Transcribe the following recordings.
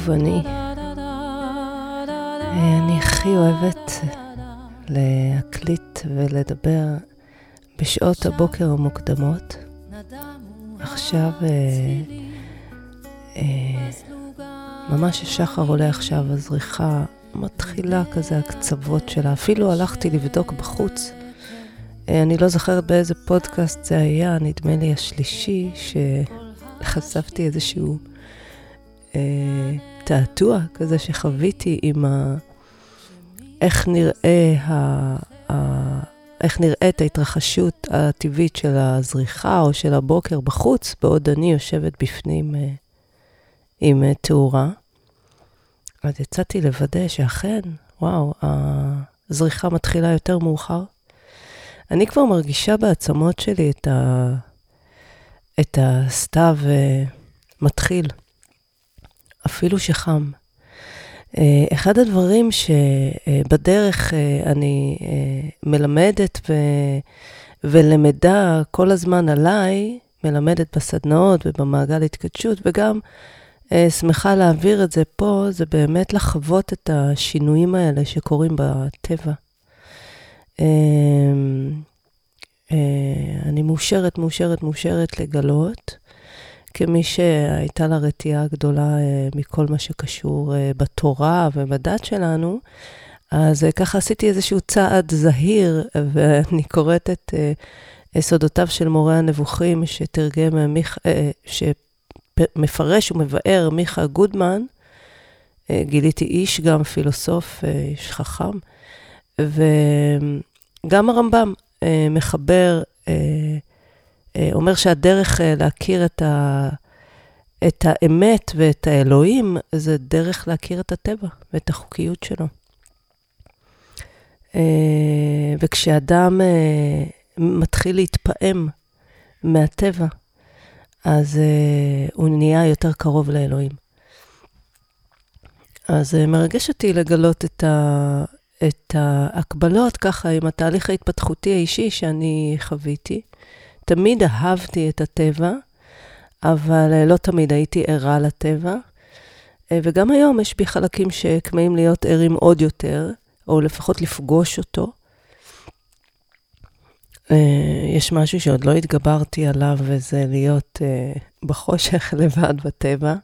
שוב אני. אני הכי אוהבת להקליט ולדבר בשעות הבוקר המוקדמות. עכשיו, אה, אה, ממש השחר עולה עכשיו, הזריחה מתחילה כזה הקצוות שלה. אפילו הלכתי לבדוק בחוץ. אה, אני לא זוכרת באיזה פודקאסט זה היה, נדמה לי השלישי, שחשפתי איזשהו אה, תעתוע כזה שחוויתי עם ה... איך נראה ה... ה... איך נראית ההתרחשות הטבעית של הזריחה או של הבוקר בחוץ, בעוד אני יושבת בפנים אה, עם אה, תאורה. אז יצאתי לוודא שאכן, וואו, הזריחה מתחילה יותר מאוחר. אני כבר מרגישה בעצמות שלי את, ה... את הסתיו אה, מתחיל. אפילו שחם. אה, אחד הדברים שבדרך אה, אני אה, מלמדת ו... ולמדה כל הזמן עליי, מלמדת בסדנאות ובמעגל התקדשות, וגם שמחה להעביר את זה פה, זה באמת לחוות את השינויים האלה שקורים בטבע. אני מאושרת, מאושרת, מאושרת לגלות כמי שהייתה לה רתיעה גדולה אה, מכל מה שקשור אה, בתורה ובדת שלנו, אז אה, ככה עשיתי איזשהו צעד זהיר, ואני קוראת את יסודותיו של מורה הנבוכים, שתרגם, מיכ... שמפרש ומבאר מיכה גודמן. גיליתי איש גם פילוסוף, איש חכם, וגם הרמב"ם מחבר אומר שהדרך אה, להכיר את, ה, את האמת ואת האלוהים, זה דרך להכיר את הטבע ואת החוקיות שלו. אה, וכשאדם מתחיל להתפעם מהטבע, אז הוא נהיה יותר קרוב לאלוהים. אז מרגש אותי לגלות את, ה, את ההקבלות ככה עם התהליך ההתפתחותי האישי שאני חוויתי. תמיד אהבתי את הטבע, אבל אה, לא תמיד הייתי ערה לטבע. אה, וגם היום יש בי חלקים שכמהים להיות ערים עוד יותר, או לפחות לפגוש אותו. אה, יש משהו שעוד לא התגברתי עליו, וזה להיות בחושך לבד בטבע.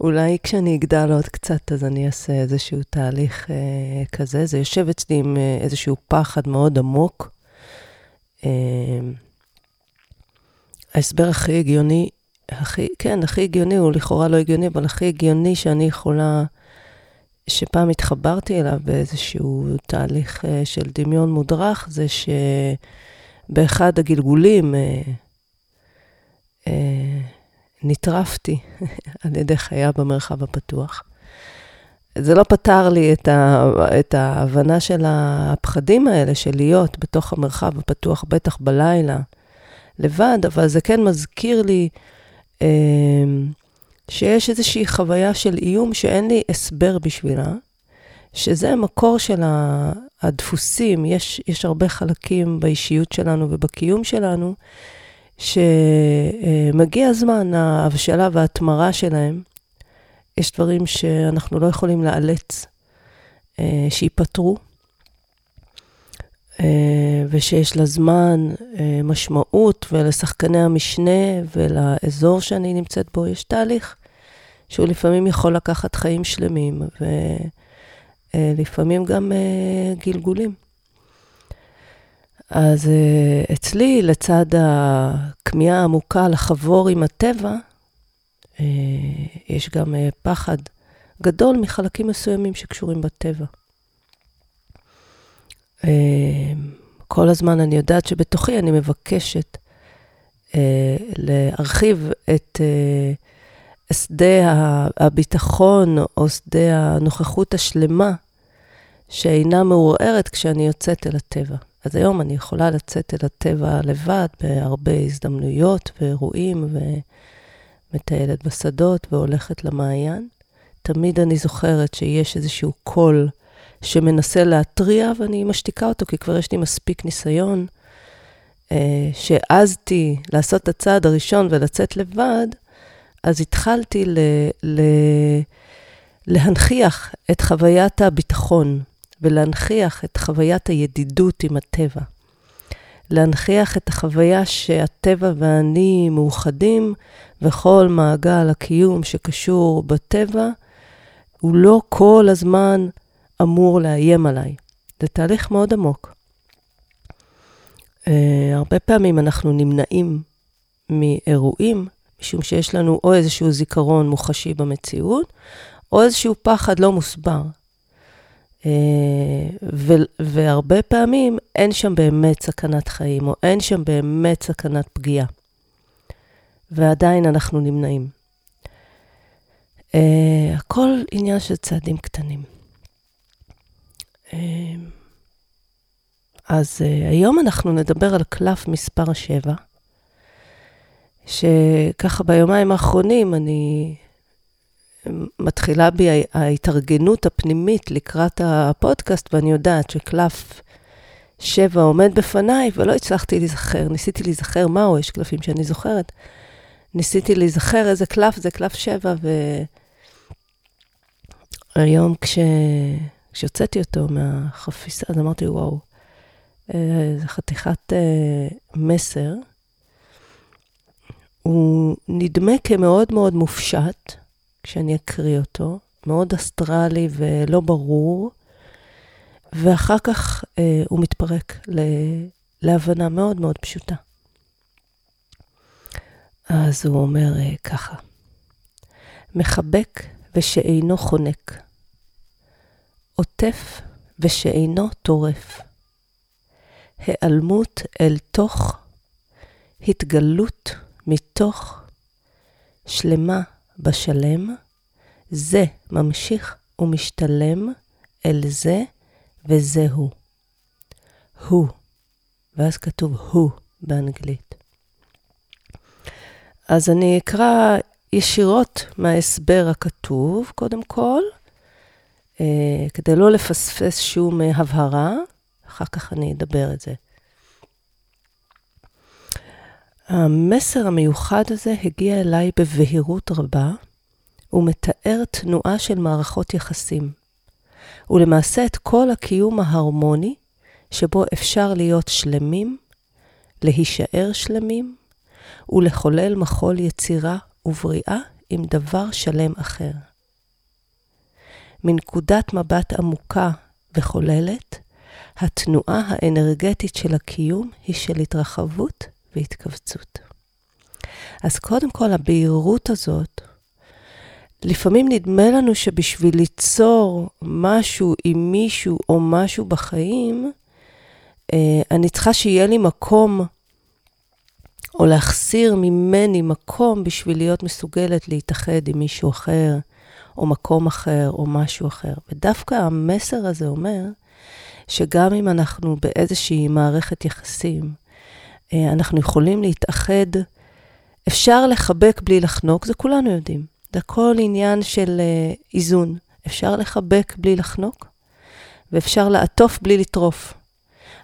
אולי כשאני אגדל עוד קצת, אז אני אעשה איזשהו תהליך אה, כזה. זה יושב אצלי עם איזשהו פחד מאוד עמוק. אה, ההסבר הכי הגיוני, הכי, כן, הכי הגיוני, הוא לכאורה לא הגיוני, אבל הכי הגיוני שאני יכולה, שפעם התחברתי אליו באיזשהו תהליך uh, של דמיון מודרך, זה שבאחד הגלגולים uh, uh, נטרפתי על ידי חיה במרחב הפתוח. זה לא פתר לי את, ה, את ההבנה של הפחדים האלה, של להיות בתוך המרחב הפתוח, בטח בלילה. לבד, אבל זה כן מזכיר לי אה, שיש איזושהי חוויה של איום שאין לי הסבר בשבילה, שזה המקור של הדפוסים. יש, יש הרבה חלקים באישיות שלנו ובקיום שלנו, שמגיע הזמן ההבשלה וההתמרה שלהם. יש דברים שאנחנו לא יכולים לאלץ אה, שייפתרו. אה, ושיש לה זמן, אה, משמעות, ולשחקני המשנה ולאזור שאני נמצאת בו יש תהליך שהוא לפעמים יכול לקחת חיים שלמים, ולפעמים גם אה, גלגולים. אז אצלי, לצד הכמיהה העמוקה לחבור עם הטבע, יש גם פחד גדול מחלקים מסוימים שקשורים בטבע. אמ, כל הזמן אני יודעת שבתוכי אני מבקשת אה, להרחיב את אה, שדה הביטחון או שדה הנוכחות השלמה שאינה מעורערת כשאני יוצאת אל הטבע. אז היום אני יכולה לצאת אל הטבע לבד בהרבה הזדמנויות ואירועים ומטיילת בשדות והולכת למעיין. תמיד אני זוכרת שיש איזשהו קול שמנסה להתריע, ואני משתיקה אותו, כי כבר יש לי מספיק ניסיון. אה, שהעזתי לעשות את הצעד הראשון ולצאת לבד, אז התחלתי ל, ל, להנכיח את חוויית הביטחון ולהנכיח את חוויית הידידות עם הטבע. להנכיח את החוויה שהטבע ואני מאוחדים, וכל מעגל הקיום שקשור בטבע, הוא לא כל הזמן אמור לאיים עליי. זה תהליך מאוד עמוק. Uh, הרבה פעמים אנחנו נמנעים מאירועים, משום שיש לנו או איזשהו זיכרון מוחשי במציאות, או איזשהו פחד לא מוסבר. Uh, והרבה פעמים אין שם באמת סכנת חיים, או אין שם באמת סכנת פגיעה. ועדיין אנחנו נמנעים. Uh, הכל עניין של צעדים קטנים. Uh, אז uh, היום אנחנו נדבר על קלף מספר 7, שככה ביומיים האחרונים אני מתחילה בי ההתארגנות הפנימית לקראת הפודקאסט, ואני יודעת שקלף 7 עומד בפניי, ולא הצלחתי להיזכר, ניסיתי להיזכר מהו, יש קלפים שאני זוכרת. ניסיתי להיזכר איזה קלף זה קלף 7, והיום כש... כשהוצאתי אותו מהחפיסה, אז אמרתי, וואו, אה, זה חתיכת אה, מסר. הוא נדמה כמאוד מאוד מופשט כשאני אקריא אותו, מאוד אסטרלי ולא ברור, ואחר כך אה, הוא מתפרק ל... להבנה מאוד מאוד פשוטה. אז הוא אומר אה, ככה, מחבק ושאינו חונק, עוטף ושאינו טורף, היעלמות אל תוך, התגלות מתוך, שלמה בשלם, זה ממשיך ומשתלם אל זה וזהו. הוא, ואז כתוב הוא באנגלית. אז אני אקרא ישירות מההסבר הכתוב, קודם כל, כדי לא לפספס שום אה, הבהרה, אחר כך אני אדבר את זה. המסר המיוחד הזה הגיע אליי בבהירות רבה, ומתאר תנועה של מערכות יחסים, ולמעשה את כל הקיום ההרמוני, שבו אפשר להיות שלמים, להישאר שלמים, ולחולל מחול יצירה ובריאה עם דבר שלם אחר. מנקודת מבט עמוקה וכוללת, התנועה האנרגטית של הקיום היא של התרחבות והתכווצות. אז קודם כל, הבהירות הזאת, לפעמים נדמה לנו שבשביל ליצור משהו עם מישהו או משהו בחיים, אה, אני צריכה שיהיה לי מקום או להחסיר ממני מקום בשביל להיות מסוגלת להתאחד עם מישהו אחר, או מקום אחר, או משהו אחר. ודווקא המסר הזה אומר שגם אם אנחנו באיזושהי מערכת יחסים, אה, אנחנו יכולים להתאחד, אפשר לחבק בלי לחנוק, זה כולנו יודעים. זה הכל עניין של אה, איזון. אפשר לחבק בלי לחנוק, ואפשר לעטוף בלי לטרוף.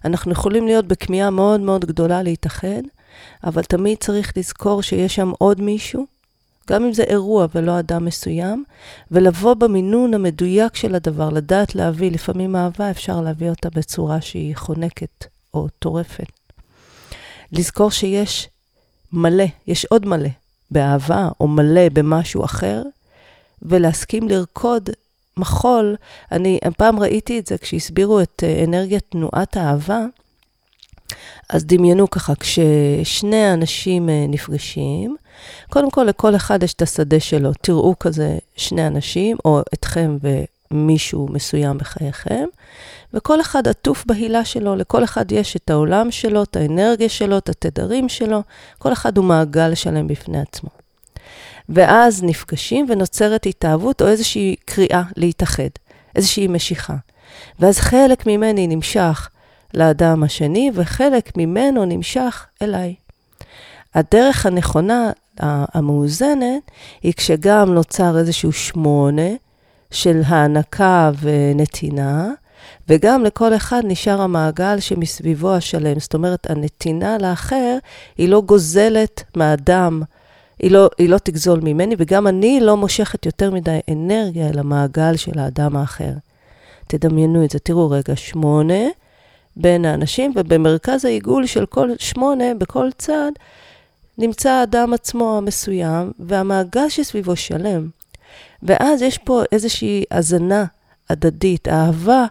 אנחנו יכולים להיות בכמיהה מאוד מאוד גדולה להתאחד, אבל תמיד צריך לזכור שיש שם עוד מישהו, גם אם זה אירוע ולא אדם מסוים, ולבוא במינון המדויק של הדבר, לדעת להביא, לפעמים אהבה אפשר להביא אותה בצורה שהיא חונקת או טורפת. לזכור שיש מלא, יש עוד מלא באהבה או מלא במשהו אחר, ולהסכים לרקוד מחול. אני פעם ראיתי את זה כשהסבירו את אה, אנרגיית תנועת האהבה, אז דמיינו ככה, כששני אנשים אה, נפגשים, קודם כל לכל אחד יש את השדה שלו. תראו כזה שני אנשים, או אתכם ומישהו מסוים בחייכם, וכל אחד עטוף בהילה שלו, לכל אחד יש את העולם שלו, את האנרגיה שלו, את התדרים שלו, כל אחד הוא מעגל שלם בפני עצמו. ואז נפגשים ונוצרת התאהבות או איזושהי קריאה להתאחד, איזושהי משיכה. ואז חלק ממני נמשך לאדם השני, וחלק ממנו נמשך אליי. הדרך הנכונה, המאוזנת, היא כשגם נוצר איזשהו שמונה של הענקה ונתינה, וגם לכל אחד נשאר המעגל שמסביבו השלם. זאת אומרת, הנתינה לאחר היא לא גוזלת מהאדם, היא לא, היא לא תגזול ממני, וגם אני לא מושכת יותר מדי אנרגיה אל המעגל של האדם האחר. תדמיינו את זה. תראו רגע, שמונה בין האנשים, ובמרכז העיגול של כל שמונה, בכל צד, נמצא האדם עצמו המסוים, והמעגל שסביבו שלם. ואז יש פה איזושהי הזנה הדדית, אהבה,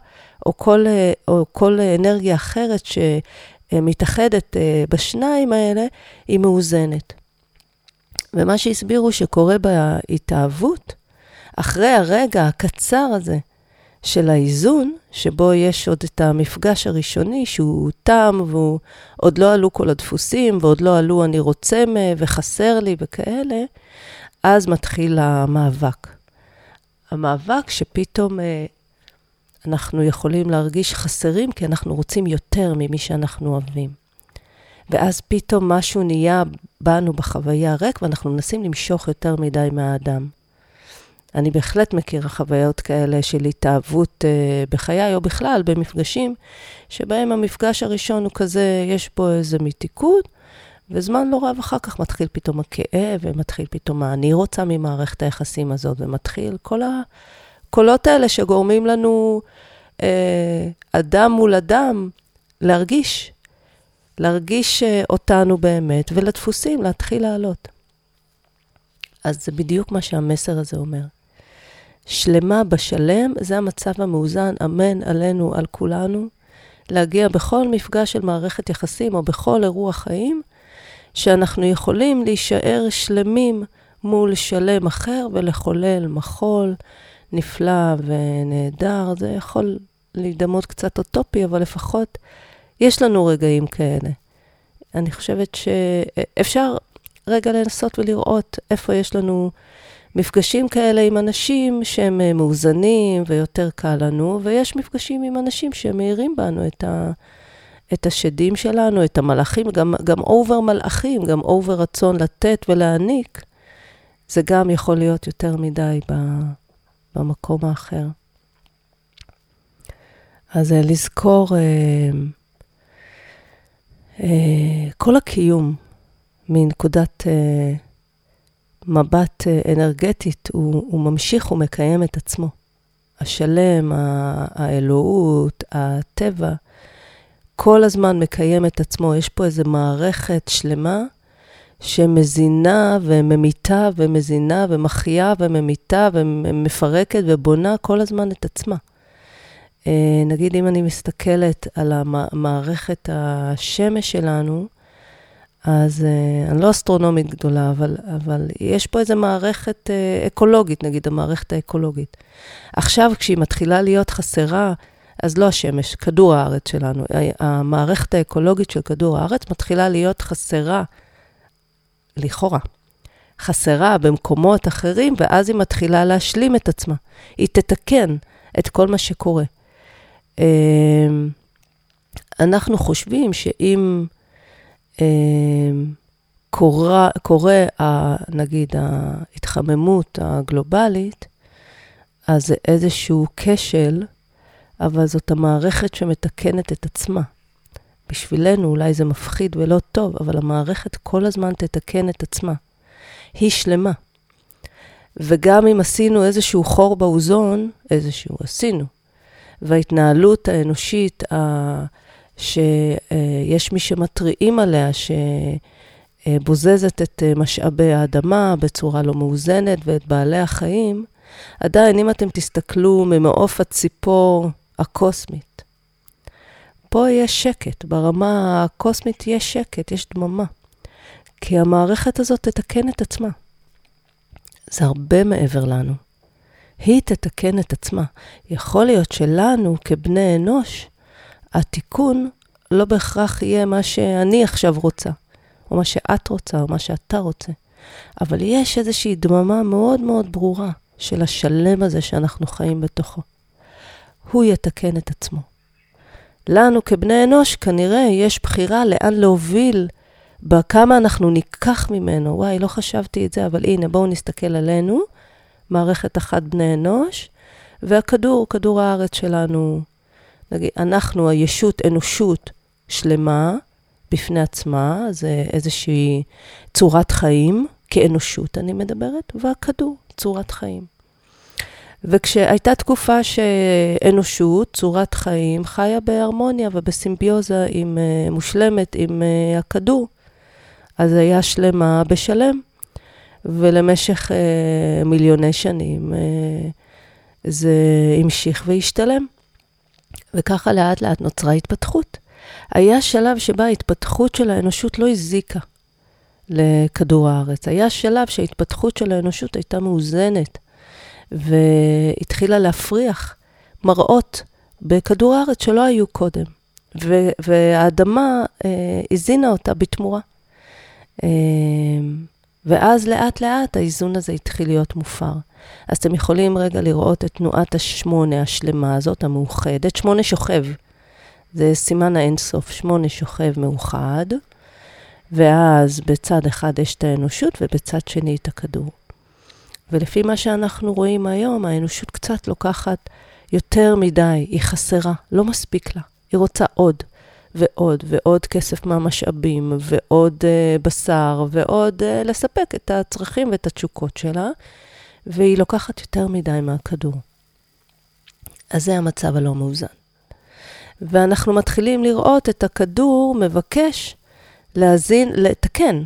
או כל, או כל אנרגיה אחרת שמתאחדת אה, בשניים האלה, היא מאוזנת. ומה שהסבירו שקורה בהתאהבות, אחרי הרגע הקצר הזה של האיזון, שבו יש עוד את המפגש הראשוני שהוא תם, ועוד לא עלו כל הדפוסים, ועוד לא עלו אני רוצה. וחסר לי וכאלה, אז מתחיל המאבק. המאבק שפתאום אה, אנחנו יכולים להרגיש חסרים, כי אנחנו רוצים יותר ממי שאנחנו אוהבים. ואז פתאום משהו נהיה בנו בחוויה ריק, ואנחנו מנסים למשוך יותר מדי מהאדם. אני בהחלט מכירה חוויות כאלה של התאהבות uh, בחיי, או בכלל במפגשים, שבהם המפגש הראשון הוא כזה, יש בו איזה מתיקות, וזמן לא רב אחר כך מתחיל פתאום הכאב, ומתחיל פתאום מה אני רוצה ממערכת היחסים הזאת, ומתחיל כל הקולות האלה שגורמים לנו, uh, אדם מול אדם, להרגיש, להרגיש uh, אותנו באמת, ולדפוסים להתחיל לעלות. אז זה בדיוק מה שהמסר הזה אומר. שלמה בשלם, זה המצב המאוזן, אמן עלינו, על כולנו, להגיע בכל מפגש של מערכת יחסים או בכל אירוע חיים, שאנחנו יכולים להישאר שלמים מול שלם אחר ולחולל מחול נפלא ונהדר. זה יכול להידמות קצת אוטופי, אבל לפחות יש לנו רגעים כאלה. אני חושבת שאפשר רגע לנסות ולראות איפה יש לנו מפגשים כאלה עם אנשים שהם אה, מאוזנים ויותר קל לנו, ויש מפגשים עם אנשים שמאירים בנו את, ה, את השדים שלנו, את המלאכים, גם, גם over מלאכים, גם over רצון לתת ולהעניק, זה גם יכול להיות יותר מדי ב, במקום האחר. אז אה, לזכור אה, אה, כל הקיום מנקודת... אה, מבט אה, אנרגטית, הוא, הוא ממשיך ומקיים את עצמו. השלם, האלוהות, הטבע, כל הזמן מקיים את עצמו. יש פה איזו מערכת שלמה שמזינה וממיתה ומזינה ומחיה וממיתה ומפרקת ובונה כל הזמן את עצמה. אה, נגיד, אם אני מסתכלת על המערכת השמש שלנו, אז uh, אני לא אסטרונומית גדולה, אבל, אבל יש פה איזו מערכת uh, אקולוגית, נגיד המערכת האקולוגית. עכשיו, כשהיא מתחילה להיות חסרה, אז לא השמש, כדור הארץ שלנו, המערכת האקולוגית של כדור הארץ מתחילה להיות חסרה, לכאורה, חסרה במקומות אחרים, ואז היא מתחילה להשלים את עצמה. היא תתקן את כל מה שקורה. Uh, אנחנו חושבים שאם... אמ, קורה, קורה נגיד, ההתחממות הגלובלית, אז זה איזשהו כשל, אבל זאת המערכת שמתקנת את עצמה. בשבילנו אולי זה מפחיד ולא טוב, אבל המערכת כל הזמן תתקן את עצמה. היא שלמה. וגם אם עשינו איזשהו חור באוזון, איזשהו עשינו, וההתנהלות האנושית, שיש מי שמתריעים עליה, שבוזזת את משאבי האדמה בצורה לא מאוזנת ואת בעלי החיים, עדיין, אם אתם תסתכלו ממעוף הציפור הקוסמית, פה יש שקט, ברמה הקוסמית יש שקט, יש דממה. כי המערכת הזאת תתקן את עצמה. זה הרבה מעבר לנו. היא תתקן את עצמה. יכול להיות שלנו, כבני אנוש, התיקון לא בהכרח יהיה מה שאני עכשיו רוצה, או מה שאת רוצה, או מה שאתה רוצה. אבל יש איזושהי דממה מאוד מאוד ברורה של השלם הזה שאנחנו חיים בתוכו. הוא יתקן את עצמו. לנו כבני אנוש כנראה יש בחירה לאן להוביל, בכמה אנחנו ניקח ממנו. וואי, לא חשבתי את זה, אבל הנה, בואו נסתכל עלינו, מערכת אחת בני אנוש, והכדור, כדור הארץ שלנו, נגיד, אנחנו הישות אנושות שלמה בפני עצמה, זה איזושהי צורת חיים, כאנושות אני מדברת, והכדור, צורת חיים. וכשהייתה תקופה שאנושות, צורת חיים, חיה בהרמוניה ובסימביוזה עם, uh, מושלמת עם uh, הכדור, אז היה שלמה בשלם. ולמשך uh, מיליוני שנים uh, זה המשיך והשתלם. וככה לאט לאט נוצרה התפתחות. היה שלב שבה ההתפתחות של האנושות לא הזיקה לכדור הארץ. היה שלב שההתפתחות של האנושות הייתה מאוזנת, והתחילה להפריח מראות בכדור הארץ שלא היו קודם. והאדמה אה, הזינה אותה בתמורה. אה, ואז לאט לאט האיזון הזה התחיל להיות מופר. אז אתם יכולים רגע לראות את תנועת השמונה השלמה הזאת, המאוחדת. שמונה שוכב, זה סימן האינסוף, שמונה שוכב מאוחד, ואז בצד אחד יש את האנושות ובצד שני את הכדור. ולפי מה שאנחנו רואים היום, האנושות קצת לוקחת יותר מדי, היא חסרה, לא מספיק לה, היא רוצה עוד. ועוד ועוד כסף מהמשאבים, ועוד uh, בשר, ועוד uh, לספק את הצרכים ואת התשוקות שלה, והיא לוקחת יותר מדי מהכדור. אז זה המצב הלא מאוזן. ואנחנו מתחילים לראות את הכדור מבקש להזין, לתקן.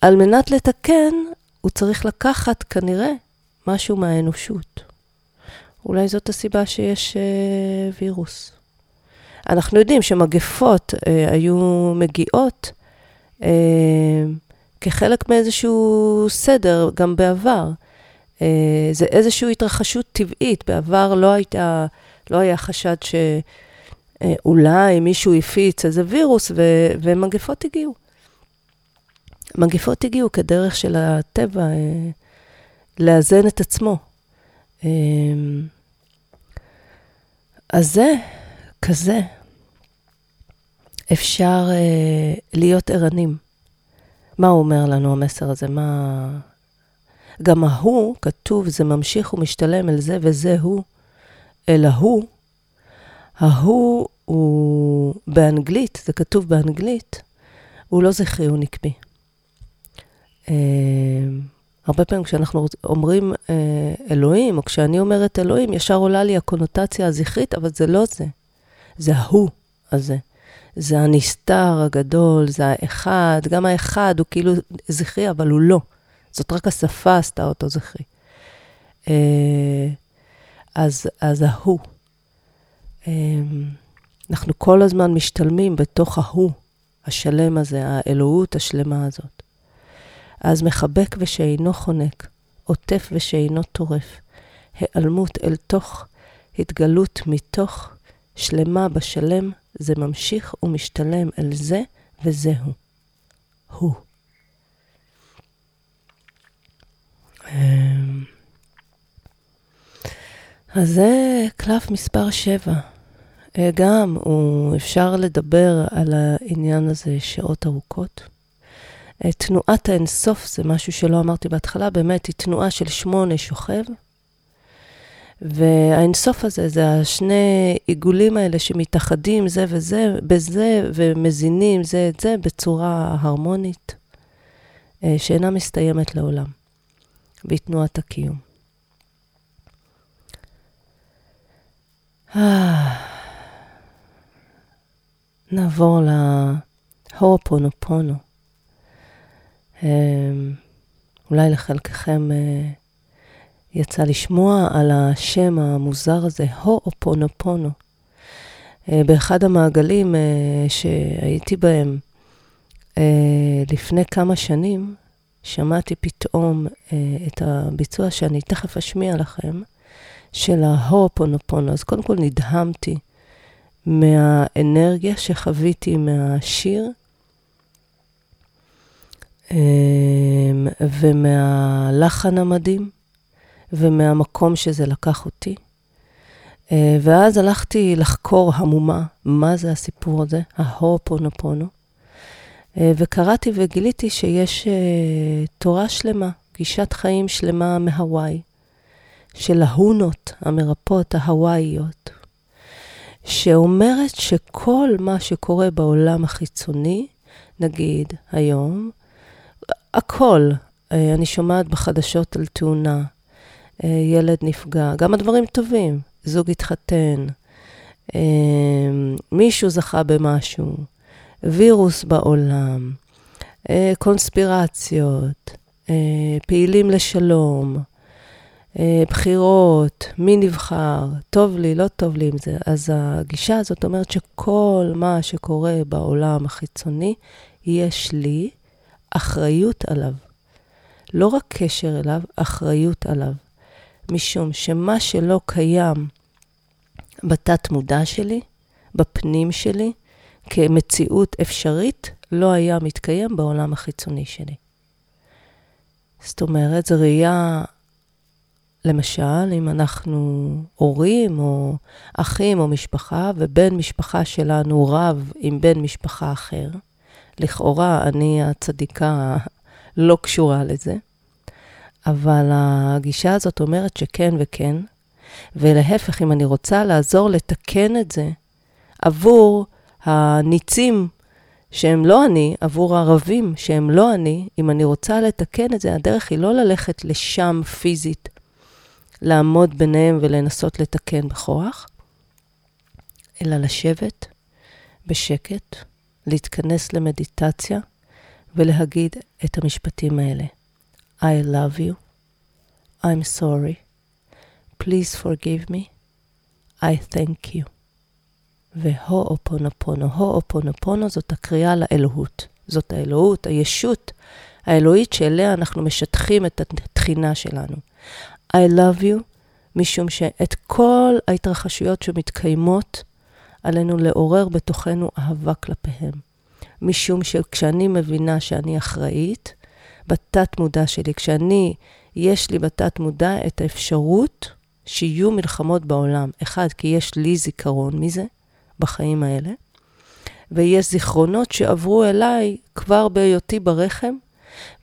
על מנת לתקן, הוא צריך לקחת כנראה משהו מהאנושות. אולי זאת הסיבה שיש uh, וירוס. אנחנו יודעים שמגפות אה, היו מגיעות אה, כחלק מאיזשהו סדר גם בעבר. אה, זה איזושהי התרחשות טבעית. בעבר לא, הייתה, לא היה חשד שאולי מישהו הפיץ איזה וירוס ו, ומגפות הגיעו. מגפות הגיעו כדרך של הטבע אה, לאזן את עצמו. אה, אז זה כזה, אפשר אה, להיות ערנים. מה הוא אומר לנו, המסר הזה? מה... גם ההוא, כתוב, זה ממשיך ומשתלם אל זה וזה הוא, אל ההוא. ההוא הוא באנגלית, זה כתוב באנגלית, הוא לא זכרי, הוא נקבי. אה, הרבה פעמים כשאנחנו אומרים אה, אלוהים, או כשאני אומרת אלוהים, ישר עולה לי הקונוטציה הזכרית, אבל זה לא זה. זה ההוא הזה. זה הנסתר הגדול, זה האחד, גם האחד הוא כאילו זכרי, אבל הוא לא. זאת רק השפה עשתה אותו זכרי. אה, אז, אז ההוא. אה, אנחנו כל הזמן משתלמים בתוך ההוא, השלם הזה, האלוהות השלמה הזאת. אז מחבק ושאינו חונק, עוטף ושאינו טורף, היעלמות אל תוך, התגלות מתוך, שלמה בשלם, זה ממשיך ומשתלם אל זה וזהו. הוא. אמ, אז זה קלף מספר 7. אה, גם הוא, אפשר לדבר על העניין הזה שעות ארוכות. אה, תנועת האינסוף זה משהו שלא אמרתי בהתחלה, באמת היא תנועה של שמונה שוכב. והאינסוף הזה, זה השני עיגולים האלה שמתאחדים זה וזה, בזה, ומזינים זה את זה בצורה הרמונית, אה, שאינה מסתיימת לעולם, בתנועת הקיום. אה, נעבור להורפונופונו. אה, אולי לחלקכם יצא לשמוע על השם המוזר הזה, הואופונופונו. אה, באחד המעגלים אה, שהייתי בהם אה, לפני כמה שנים, שמעתי פתאום את הביצוע שאני תכף אשמיע לכם, של ההואופונופונו. אז קודם כל נדהמתי מהאנרגיה שחוויתי מהשיר, ומהלחן המדהים. ומהמקום שזה לקח אותי. אה, ואז הלכתי לחקור המומה, מה זה הסיפור הזה, ההופונופונו. אה, וקראתי וגיליתי שיש אה, תורה שלמה, גישת חיים שלמה מהוואי, של ההונות המרפאות ההוואיות, שאומרת שכל מה שקורה בעולם החיצוני, נגיד היום, הכל, אני שומעת בחדשות על תאונה, ילד נפגע, גם הדברים טובים, זוג התחתן, אה, מישהו זכה במשהו, וירוס בעולם, קונספירציות, פעילים לשלום, בחירות, מי נבחר, טוב לי, לא טוב לי עם זה. אז הגישה הזאת אומרת שכל מה שקורה בעולם החיצוני, יש לי אחריות עליו. לא רק קשר אליו, אחריות עליו. משום שמה שלא קיים בתת-מודע שלי, בפנים שלי, כמציאות אפשרית, לא היה מתקיים בעולם החיצוני שלי. זאת אומרת, זו ראייה, למשל, אם אנחנו הורים או אחים או משפחה, ובן משפחה שלנו רב עם בן משפחה אחר, לכאורה אני הצדיקה לא קשורה לזה, אבל הגישה הזאת אומרת שכן וכן, ולהפך, אם אני רוצה לעזור לתקן את זה עבור הניצים שהם לא אני, עבור הערבים שהם לא אני, אם אני רוצה לתקן את זה, הדרך היא לא ללכת לשם פיזית, לעמוד ביניהם ולנסות לתקן בכוח, אלא לשבת בשקט, להתכנס למדיטציה ולהגיד את המשפטים האלה. I love you, I'm sorry, please forgive me, I thank you. והואופונופונו, הואופונופונו זאת הקריאה לאלוהות. זאת האלוהות, הישות האלוהית שאליה אנחנו משטחים את התחינה שלנו. I love you, משום שאת כל ההתרחשויות שמתקיימות, עלינו לעורר בתוכנו אהבה כלפיהם. משום שכשאני מבינה שאני אחראית, בתת מודע שלי, כשאני, יש לי בתת מודע את האפשרות שיהיו מלחמות בעולם. אחד, כי יש לי זיכרון מזה בחיים האלה, ויש זיכרונות שעברו אליי כבר בהיותי ברחם,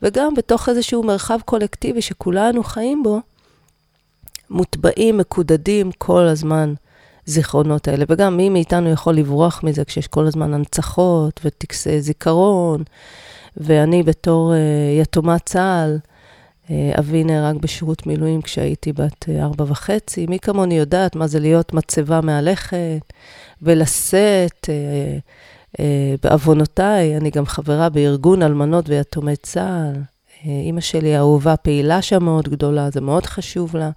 וגם בתוך איזשהו מרחב קולקטיבי שכולנו חיים בו, מוטבעים, מקודדים כל הזמן זיכרונות האלה. וגם מי מאיתנו יכול לברוח מזה כשיש כל הזמן הנצחות וטקסי זיכרון, ואני בתור uh, יתומת צה"ל, uh, אבי נהרג בשירות מילואים כשהייתי בת uh, ארבע וחצי. מי כמוני יודעת מה זה להיות מצבה מהלכת ולשאת. בעוונותיי, אני גם חברה בארגון אלמנות ויתומי צה"ל. אימא שלי האהובה פעילה שם מאוד גדולה, זה מאוד חשוב לה.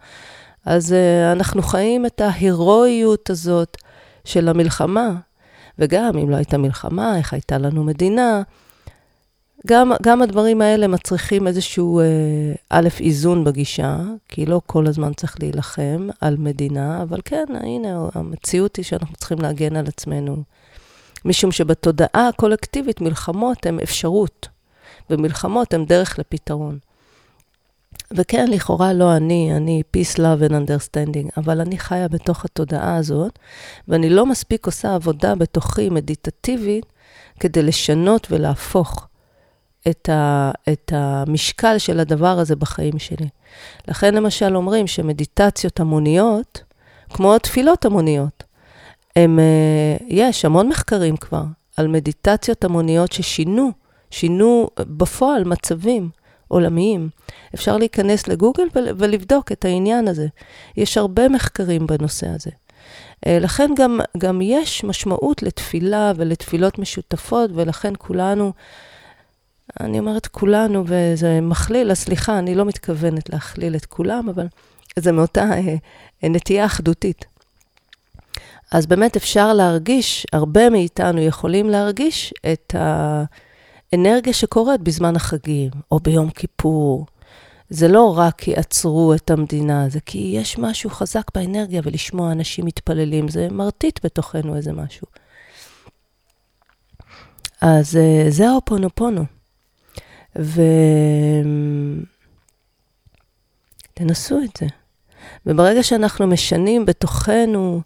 אז אנחנו חיים את ההירואיות הזאת של המלחמה. וגם, אם לא הייתה מלחמה, איך הייתה לנו מדינה? גם, גם הדברים האלה מצריכים איזשהו, אה, א', איזון בגישה, כי לא כל הזמן צריך להילחם על מדינה, אבל כן, הנה, המציאות היא שאנחנו צריכים להגן על עצמנו. משום שבתודעה הקולקטיבית מלחמות הן אפשרות, ומלחמות הן דרך לפתרון. וכן, לכאורה לא אני, אני peace, love and understanding, אבל אני חיה בתוך התודעה הזאת, ואני לא מספיק עושה עבודה בתוכי מדיטטיבית כדי לשנות ולהפוך את, ה, את המשקל של הדבר הזה בחיים שלי. לכן למשל אומרים שמדיטציות המוניות, כמו תפילות המוניות, הם, אה, יש המון מחקרים כבר על מדיטציות המוניות ששינו, שינו בפועל מצבים עולמיים. אפשר להיכנס לגוגל ולבדוק את העניין הזה. יש הרבה מחקרים בנושא הזה. אה, לכן גם, גם יש משמעות לתפילה ולתפילות משותפות, ולכן כולנו אני אומרת כולנו, וזה מכליל, אז סליחה, אני לא מתכוונת להכליל את כולם, אבל זה מאותה אה, אה, נטייה אחדותית. אז באמת אפשר להרגיש, הרבה מאיתנו יכולים להרגיש את האנרגיה שקורית בזמן החגים, או ביום כיפור. זה לא רק כי עצרו את המדינה, זה כי יש משהו חזק באנרגיה, ולשמוע אנשים מתפללים, זה מרטיט בתוכנו איזה משהו. אז אה, זה האופונופונו. ותנסו את זה. וברגע שאנחנו משנים בתוכנו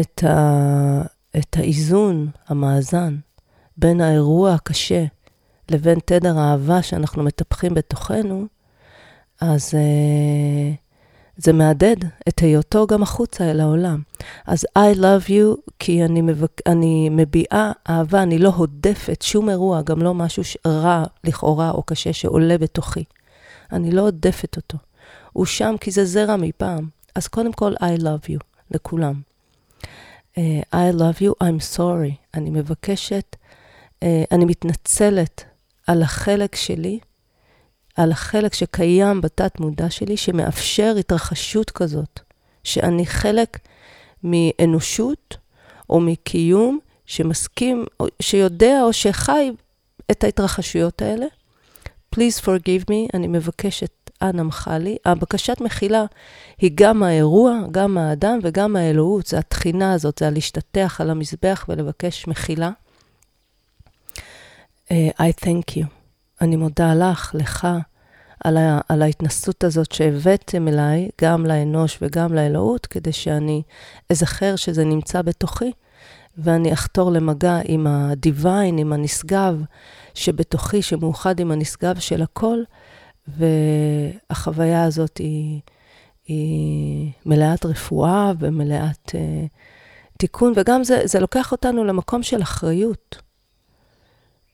את, ה... את האיזון, המאזן, בין האירוע הקשה לבין תדר האהבה שאנחנו מטפחים בתוכנו, אז uh, זה מהדהד את היותו גם החוצה אל העולם. אז I love you, כי אני, מבק... אני מביעה אהבה, אני לא הודפת שום אירוע, גם לא משהו רע לכאורה או קשה שעולה בתוכי. אני לא עודפת אותו. הוא שם כי זה זרע מפעם. אז קודם כל, I love you, לכולם. Uh, I love you, I'm sorry. אני מבקשת, uh, אני מתנצלת על החלק שלי, על החלק שקיים בתת מודע שלי, שמאפשר התרחשות כזאת, שאני חלק מאנושות או מקיום שמסכים, או שיודע או שחי את ההתרחשויות האלה. Please forgive me, אני מבקשת, אנא מחה לי. הבקשת מחילה היא גם האירוע, גם האדם וגם האלוהות, זה התחינה הזאת, זה הלהשתטח על המזבח ולבקש מחילה. Uh, I thank you. אני מודה לך, לך, על, ה, על ההתנסות הזאת שהבאתם אליי, גם לאנוש וגם לאלוהות, כדי שאני אזכר שזה נמצא בתוכי, ואני אחתור למגע עם הדיוויין, עם הנשגב שבתוכי, שמאוחד עם הנשגב של הכל, והחוויה הזאת היא, היא מלאת רפואה ומלאת uh, תיקון, וגם זה, זה לוקח אותנו למקום של אחריות.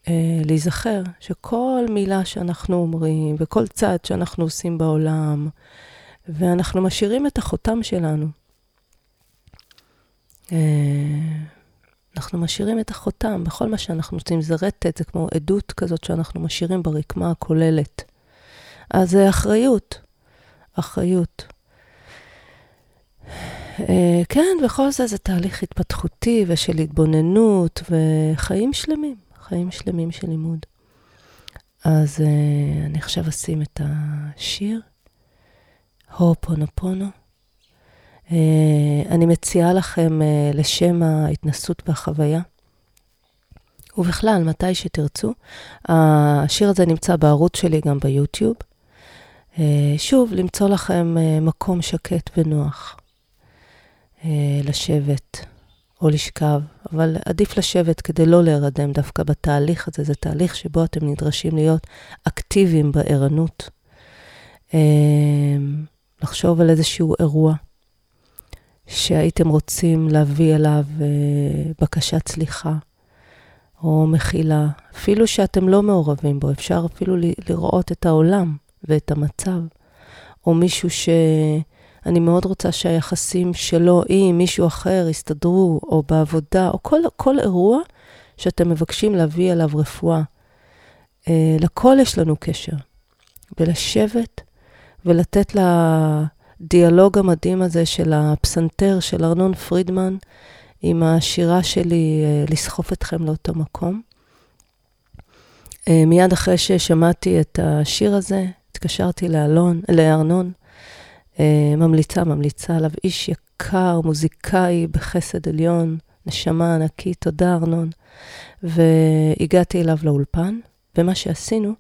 Uh, להיזכר שכל מילה שאנחנו אומרים וכל צעד שאנחנו עושים בעולם, ואנחנו משאירים את החותם שלנו. Uh, אנחנו משאירים את החותם בכל מה שאנחנו עושים. זה רטט, זה כמו עדות כזאת שאנחנו משאירים ברקמה הכוללת. אז זה אחריות, אחריות. אה, כן, וכל זה זה תהליך התפתחותי ושל התבוננות וחיים שלמים, חיים שלמים של לימוד. אז uh, אני עכשיו אשים את השיר, הופונופונו. Uh, אני מציעה לכם uh, לשם ההתנסות והחוויה. ובכלל, מתי שתרצו. השיר הזה נמצא בערוץ שלי גם ביוטיוב. Uh, שוב, למצוא לכם uh, מקום שקט ונוח uh, לשבת או לשכב, אבל עדיף לשבת כדי לא להירדם דווקא בתהליך הזה. זה תהליך שבו אתם נדרשים להיות אקטיביים בערנות. Uh, לחשוב על איזשהו אירוע. שהייתם רוצים להביא אליו אה, בקשת סליחה או מחילה, אפילו שאתם לא מעורבים בו, אפשר אפילו לראות את העולם ואת המצב, או מישהו שאני מאוד רוצה שהיחסים שלו עם מישהו אחר יסתדרו, או בעבודה, או כל, כל אירוע שאתם מבקשים להביא אליו רפואה. אה, לכל יש לנו קשר. ולשבת ולתת לה... הדיאלוג המדהים הזה של הפסנתר של ארנון פרידמן עם השירה שלי, אה, לסחוף אתכם לאותו מקום. אה, מיד אחרי ששמעתי את השיר הזה, התקשרתי לאלון, לארנון, ממליצה, ממליצה עליו, איש יקר, מוזיקאי בחסד עליון, נשמה ענקית, תודה ארנון. והגעתי אליו לאולפן, ומה שעשינו,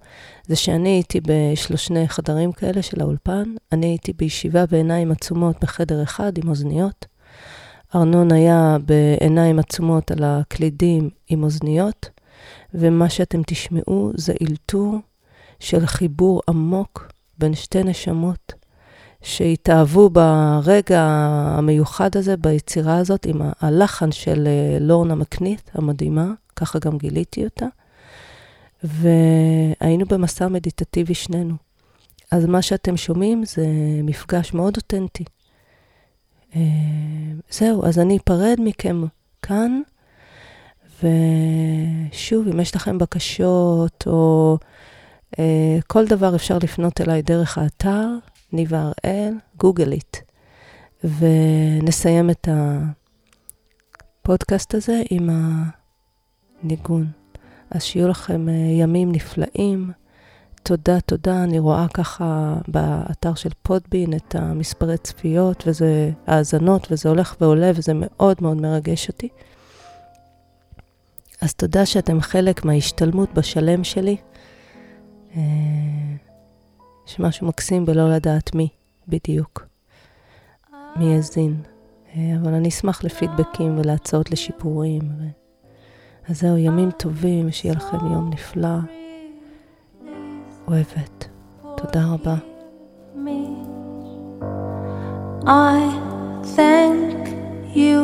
זה שאני הייתי בשלושני חדרים כאלה של האולפן, אני הייתי בישיבה בעיניים עצומות בחדר אחד עם אוזניות. ארנון היה בעיניים עצומות על הקלידים עם אוזניות, ומה שאתם תשמעו זה אלתור של חיבור עמוק בין שתי נשמות שהתאהבו ברגע המיוחד הזה, ביצירה הזאת, עם הלחן של אה, לורנה מקנית המדהימה, ככה גם גיליתי אותה. והיינו במסע מדיטטיבי שנינו. אז מה שאתם שומעים זה מפגש מאוד אותנטי. אה, זהו, אז אני אפרד מכם כאן, ושוב, אם יש לכם בקשות או אה, כל דבר, אפשר לפנות אליי דרך האתר, ניבה הראל, גוגל איט. ונסיים את הפודקאסט הזה עם הניגון. אז שיהיו לכם אה, ימים נפלאים. תודה, תודה. אני רואה ככה באתר של פודבין את המספרי צפיות וזה האזנות, וזה הולך ועולה, וזה מאוד מאוד מרגש אותי. אז תודה שאתם חלק מההשתלמות בשלם שלי. יש משהו מקסים בלא לדעת מי בדיוק, מי יזין. אה, אבל אני אשמח לפידבקים ולהצעות לשיפורים. ו... אז זהו, ימים טובים, שיהיה לכם יום נפלא. אוהבת. תודה רבה. I thank you,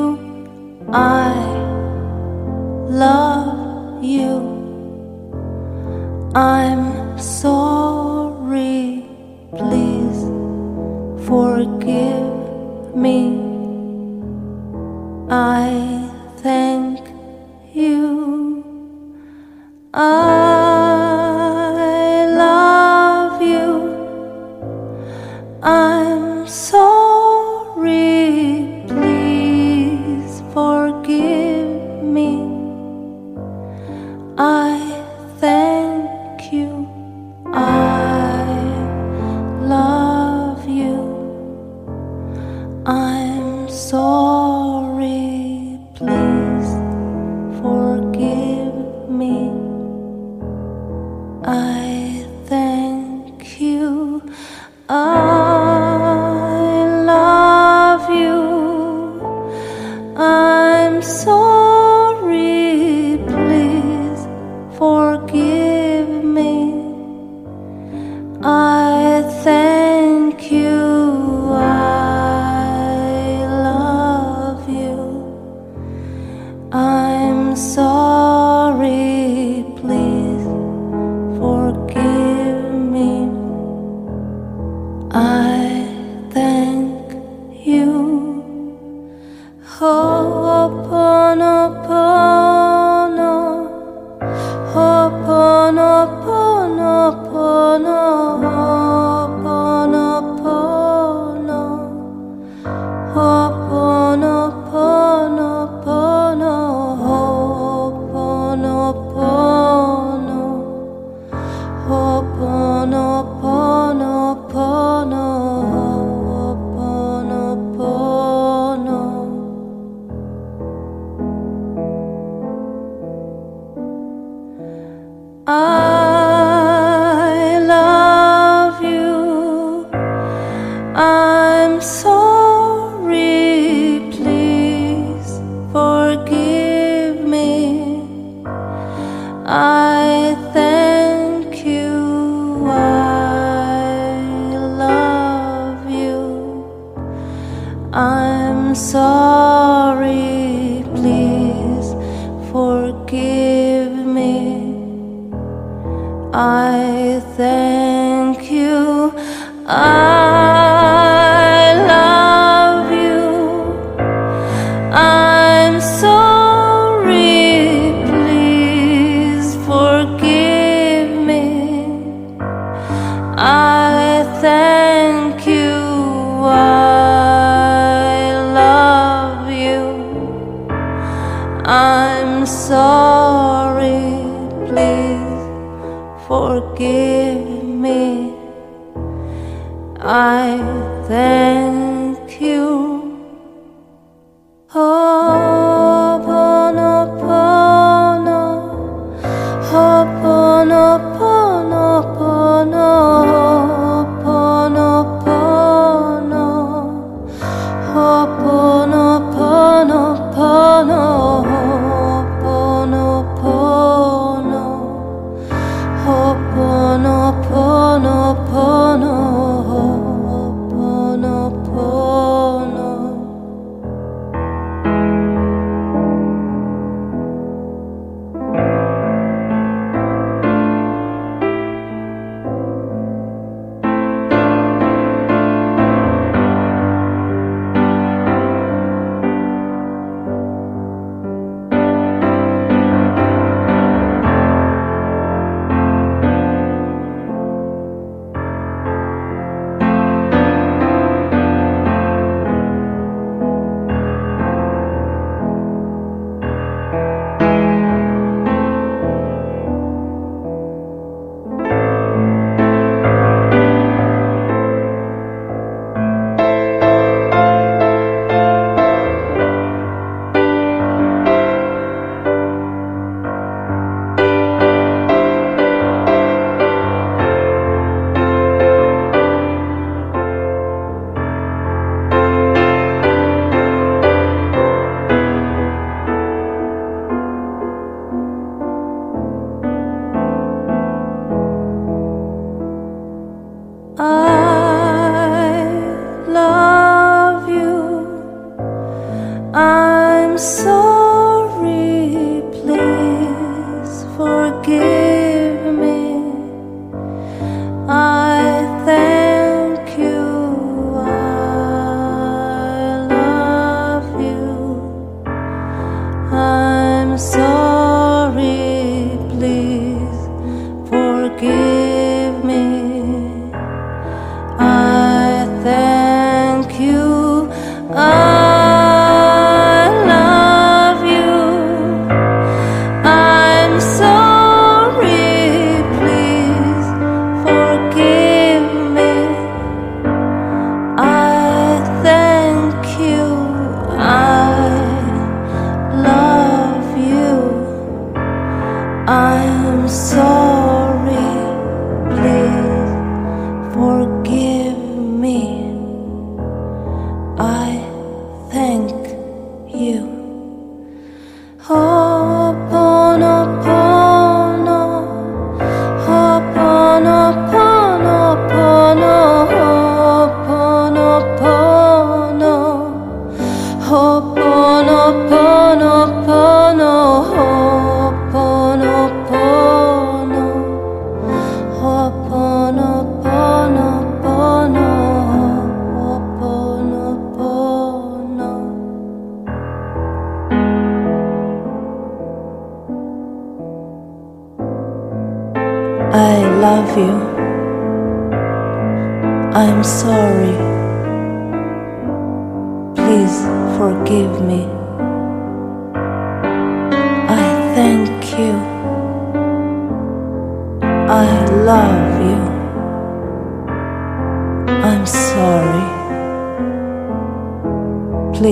I love you, I'm sorry. forgive me. I thank you. I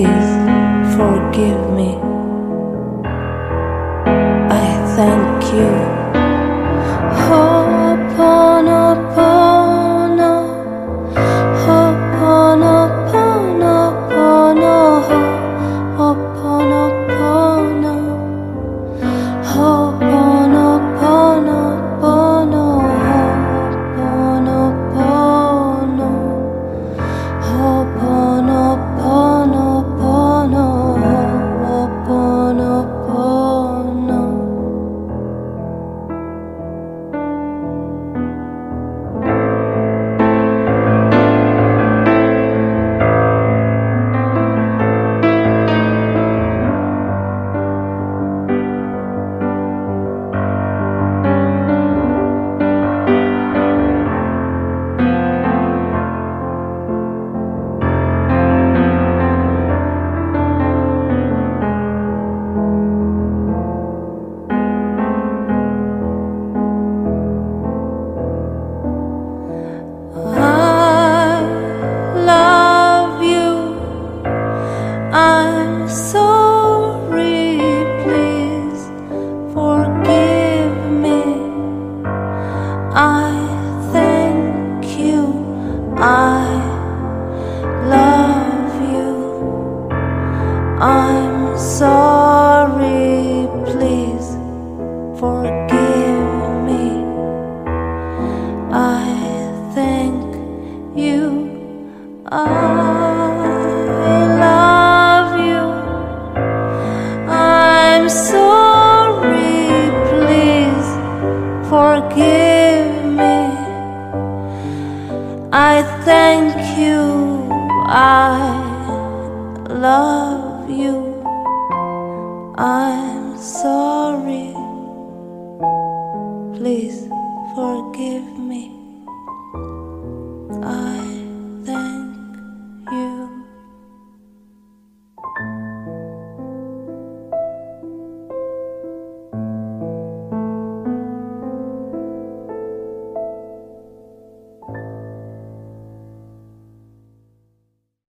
please forgive me. I thank you. I saw.